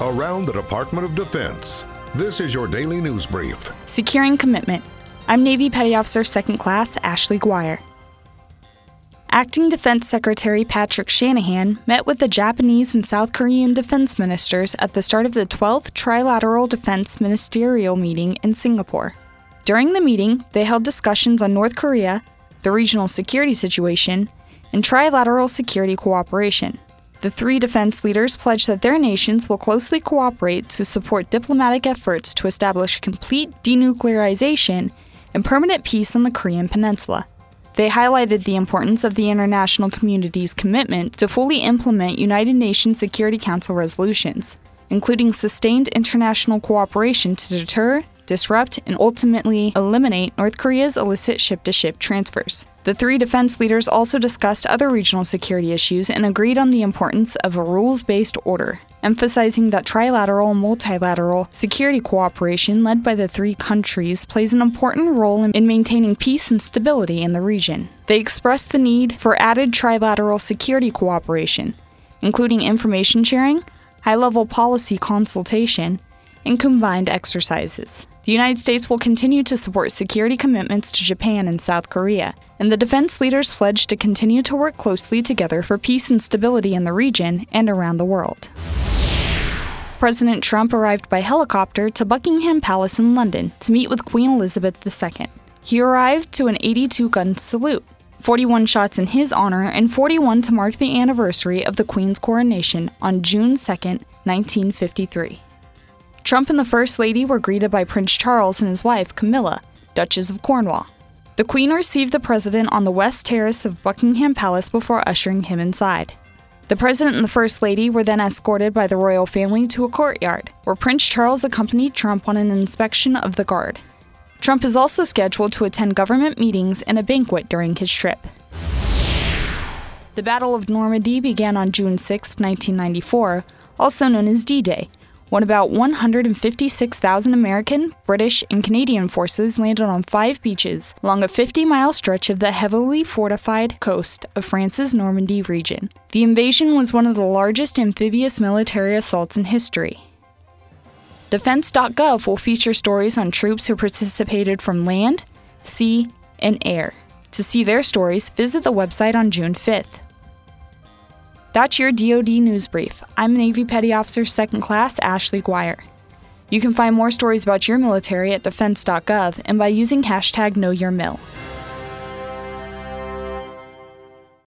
around the Department of Defense. This is your daily news brief. Securing commitment. I'm Navy Petty Officer Second Class Ashley Guire. Acting Defense Secretary Patrick Shanahan met with the Japanese and South Korean defense ministers at the start of the 12th Trilateral Defense Ministerial meeting in Singapore. During the meeting, they held discussions on North Korea, the regional security situation, and trilateral security cooperation. The three defense leaders pledged that their nations will closely cooperate to support diplomatic efforts to establish complete denuclearization and permanent peace on the Korean Peninsula. They highlighted the importance of the international community's commitment to fully implement United Nations Security Council resolutions, including sustained international cooperation to deter, disrupt, and ultimately eliminate North Korea's illicit ship to ship transfers. The three defense leaders also discussed other regional security issues and agreed on the importance of a rules based order, emphasizing that trilateral and multilateral security cooperation led by the three countries plays an important role in maintaining peace and stability in the region. They expressed the need for added trilateral security cooperation, including information sharing, high level policy consultation, and combined exercises. The United States will continue to support security commitments to Japan and South Korea, and the defense leaders pledged to continue to work closely together for peace and stability in the region and around the world. President Trump arrived by helicopter to Buckingham Palace in London to meet with Queen Elizabeth II. He arrived to an 82 gun salute, 41 shots in his honor, and 41 to mark the anniversary of the Queen's coronation on June 2, 1953. Trump and the First Lady were greeted by Prince Charles and his wife, Camilla, Duchess of Cornwall. The Queen received the President on the West Terrace of Buckingham Palace before ushering him inside. The President and the First Lady were then escorted by the royal family to a courtyard, where Prince Charles accompanied Trump on an inspection of the guard. Trump is also scheduled to attend government meetings and a banquet during his trip. The Battle of Normandy began on June 6, 1994, also known as D Day, when about 156,000 American, British, and Canadian forces landed on five beaches along a 50 mile stretch of the heavily fortified coast of France's Normandy region. The invasion was one of the largest amphibious military assaults in history. Defense.gov will feature stories on troops who participated from land, sea, and air. To see their stories, visit the website on June 5th. That's your DoD news brief. I'm Navy Petty Officer Second Class Ashley Guire. You can find more stories about your military at defense.gov and by using hashtag KnowYourMil.